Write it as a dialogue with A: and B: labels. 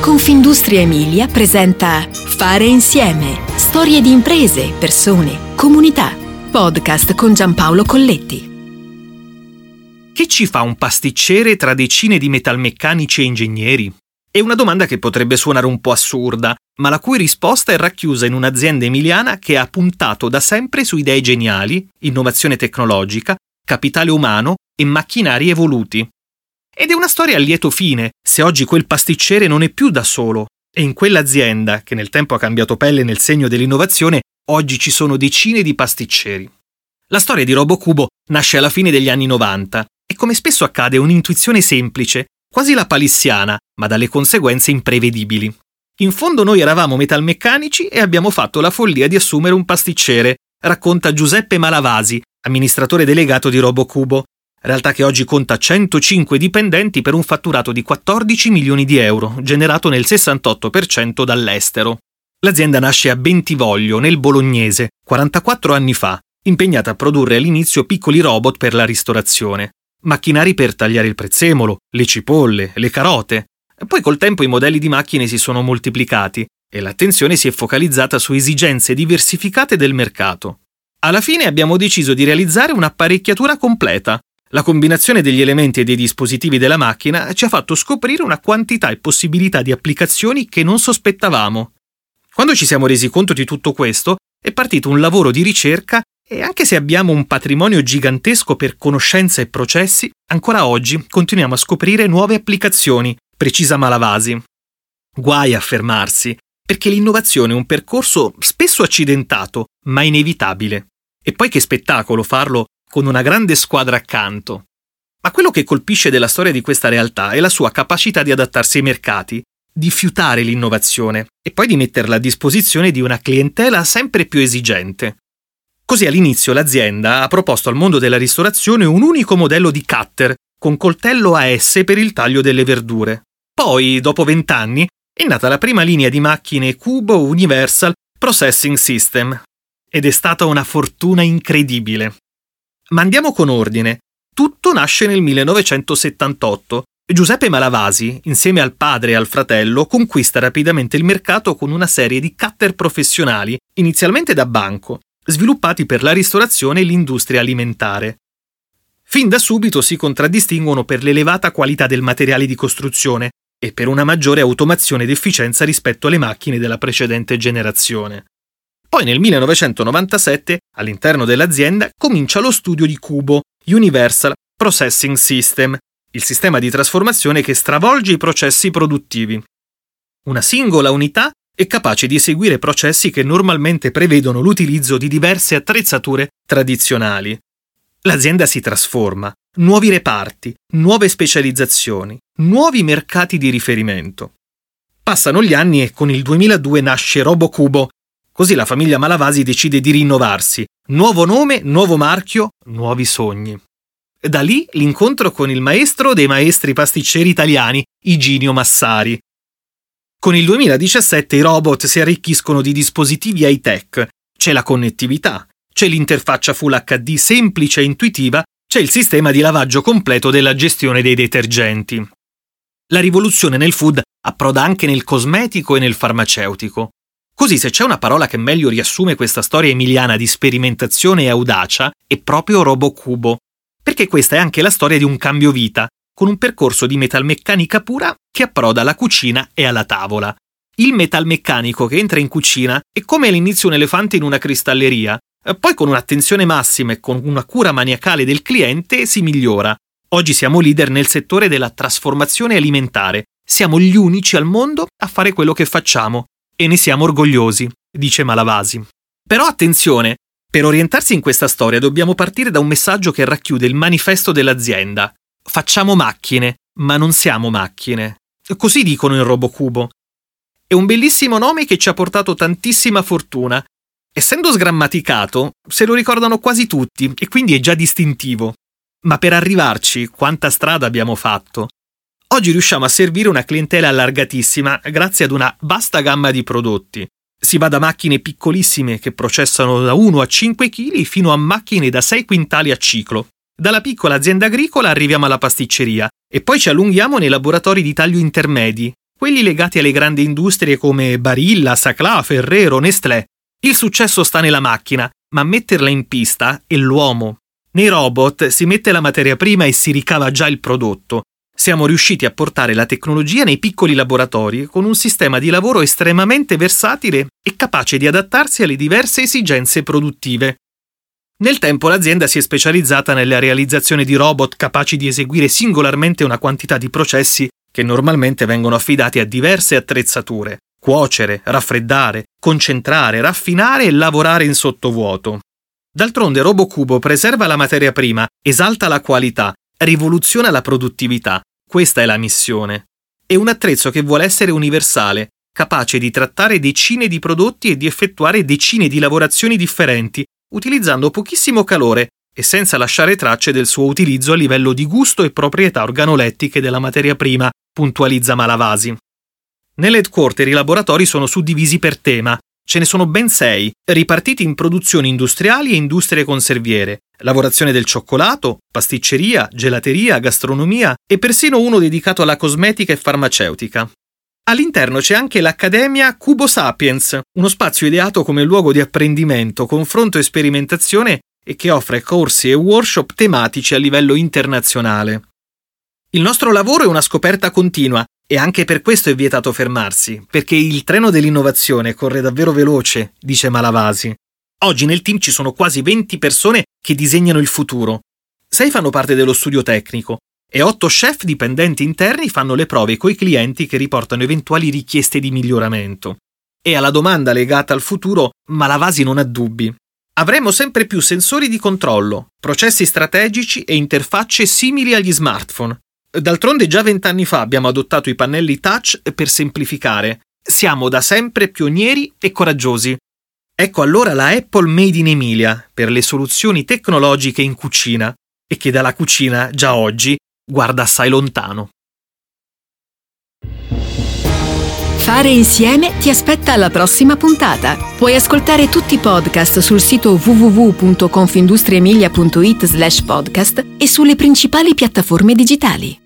A: Confindustria Emilia presenta Fare insieme. Storie di imprese, persone, comunità. Podcast con Giampaolo Colletti.
B: Che ci fa un pasticcere tra decine di metalmeccanici e ingegneri? È una domanda che potrebbe suonare un po' assurda, ma la cui risposta è racchiusa in un'azienda emiliana che ha puntato da sempre su idee geniali, innovazione tecnologica, capitale umano e macchinari evoluti. Ed è una storia a lieto fine, se oggi quel pasticcere non è più da solo. E in quell'azienda, che nel tempo ha cambiato pelle nel segno dell'innovazione, oggi ci sono decine di pasticceri. La storia di RoboCubo nasce alla fine degli anni 90 e come spesso accade è un'intuizione semplice, quasi la palissiana, ma dalle conseguenze imprevedibili. In fondo noi eravamo metalmeccanici e abbiamo fatto la follia di assumere un pasticcere, racconta Giuseppe Malavasi, amministratore delegato di RoboCubo, realtà che oggi conta 105 dipendenti per un fatturato di 14 milioni di euro, generato nel 68% dall'estero. L'azienda nasce a Bentivoglio, nel Bolognese, 44 anni fa, impegnata a produrre all'inizio piccoli robot per la ristorazione, macchinari per tagliare il prezzemolo, le cipolle, le carote. Poi col tempo i modelli di macchine si sono moltiplicati e l'attenzione si è focalizzata su esigenze diversificate del mercato. Alla fine abbiamo deciso di realizzare un'apparecchiatura completa, la combinazione degli elementi e dei dispositivi della macchina ci ha fatto scoprire una quantità e possibilità di applicazioni che non sospettavamo. Quando ci siamo resi conto di tutto questo, è partito un lavoro di ricerca e anche se abbiamo un patrimonio gigantesco per conoscenze e processi, ancora oggi continuiamo a scoprire nuove applicazioni, precisa Malavasi. Guai a fermarsi, perché l'innovazione è un percorso spesso accidentato, ma inevitabile. E poi che spettacolo farlo con una grande squadra accanto. Ma quello che colpisce della storia di questa realtà è la sua capacità di adattarsi ai mercati, di fiutare l'innovazione e poi di metterla a disposizione di una clientela sempre più esigente. Così all'inizio l'azienda ha proposto al mondo della ristorazione un unico modello di cutter con coltello AS per il taglio delle verdure. Poi, dopo vent'anni, è nata la prima linea di macchine Cubo Universal Processing System. Ed è stata una fortuna incredibile. Ma andiamo con ordine. Tutto nasce nel 1978. Giuseppe Malavasi, insieme al padre e al fratello, conquista rapidamente il mercato con una serie di cutter professionali, inizialmente da banco, sviluppati per la ristorazione e l'industria alimentare. Fin da subito si contraddistinguono per l'elevata qualità del materiale di costruzione e per una maggiore automazione ed efficienza rispetto alle macchine della precedente generazione. Poi nel 1997, all'interno dell'azienda, comincia lo studio di Cubo, Universal Processing System, il sistema di trasformazione che stravolge i processi produttivi. Una singola unità è capace di eseguire processi che normalmente prevedono l'utilizzo di diverse attrezzature tradizionali. L'azienda si trasforma, nuovi reparti, nuove specializzazioni, nuovi mercati di riferimento. Passano gli anni e con il 2002 nasce RoboCubo, Così la famiglia Malavasi decide di rinnovarsi. Nuovo nome, nuovo marchio, nuovi sogni. Da lì l'incontro con il maestro dei maestri pasticceri italiani, Iginio Massari. Con il 2017 i robot si arricchiscono di dispositivi high-tech. C'è la connettività, c'è l'interfaccia Full HD semplice e intuitiva, c'è il sistema di lavaggio completo della gestione dei detergenti. La rivoluzione nel food approda anche nel cosmetico e nel farmaceutico. Così se c'è una parola che meglio riassume questa storia emiliana di sperimentazione e audacia, è proprio RoboCubo, perché questa è anche la storia di un cambio vita, con un percorso di metalmeccanica pura che approda alla cucina e alla tavola. Il metalmeccanico che entra in cucina è come all'inizio un elefante in una cristalleria, poi con un'attenzione massima e con una cura maniacale del cliente si migliora. Oggi siamo leader nel settore della trasformazione alimentare. Siamo gli unici al mondo a fare quello che facciamo e ne siamo orgogliosi, dice Malavasi. Però attenzione, per orientarsi in questa storia dobbiamo partire da un messaggio che racchiude il manifesto dell'azienda. Facciamo macchine, ma non siamo macchine. Così dicono in Robocubo. È un bellissimo nome che ci ha portato tantissima fortuna. Essendo sgrammaticato, se lo ricordano quasi tutti e quindi è già distintivo. Ma per arrivarci, quanta strada abbiamo fatto? Oggi riusciamo a servire una clientela allargatissima grazie ad una vasta gamma di prodotti. Si va da macchine piccolissime che processano da 1 a 5 kg fino a macchine da 6 quintali a ciclo. Dalla piccola azienda agricola arriviamo alla pasticceria e poi ci allunghiamo nei laboratori di taglio intermedi, quelli legati alle grandi industrie come Barilla, Sacla, Ferrero, Nestlé. Il successo sta nella macchina, ma metterla in pista è l'uomo. Nei robot si mette la materia prima e si ricava già il prodotto. Siamo riusciti a portare la tecnologia nei piccoli laboratori con un sistema di lavoro estremamente versatile e capace di adattarsi alle diverse esigenze produttive. Nel tempo l'azienda si è specializzata nella realizzazione di robot capaci di eseguire singolarmente una quantità di processi che normalmente vengono affidati a diverse attrezzature, cuocere, raffreddare, concentrare, raffinare e lavorare in sottovuoto. D'altronde RoboCubo preserva la materia prima, esalta la qualità, rivoluziona la produttività. Questa è la missione. È un attrezzo che vuole essere universale, capace di trattare decine di prodotti e di effettuare decine di lavorazioni differenti, utilizzando pochissimo calore e senza lasciare tracce del suo utilizzo a livello di gusto e proprietà organolettiche della materia prima, puntualizza Malavasi. Nell'headquarter i laboratori sono suddivisi per tema. Ce ne sono ben sei, ripartiti in produzioni industriali e industrie conserviere, lavorazione del cioccolato, pasticceria, gelateria, gastronomia e persino uno dedicato alla cosmetica e farmaceutica. All'interno c'è anche l'Accademia Cubo Sapiens, uno spazio ideato come luogo di apprendimento, confronto e sperimentazione e che offre corsi e workshop tematici a livello internazionale. Il nostro lavoro è una scoperta continua e anche per questo è vietato fermarsi, perché il treno dell'innovazione corre davvero veloce, dice Malavasi. Oggi nel team ci sono quasi 20 persone che disegnano il futuro. Sei fanno parte dello studio tecnico e otto chef dipendenti interni fanno le prove coi clienti che riportano eventuali richieste di miglioramento. E alla domanda legata al futuro, Malavasi non ha dubbi. Avremo sempre più sensori di controllo, processi strategici e interfacce simili agli smartphone. D'altronde già vent'anni fa abbiamo adottato i pannelli touch per semplificare. Siamo da sempre pionieri e coraggiosi. Ecco allora la Apple Made in Emilia per le soluzioni tecnologiche in cucina e che dalla cucina già oggi guarda assai lontano.
A: Fare insieme ti aspetta alla prossima puntata. Puoi ascoltare tutti i podcast sul sito www.confindustriemilia.it slash podcast e sulle principali piattaforme digitali.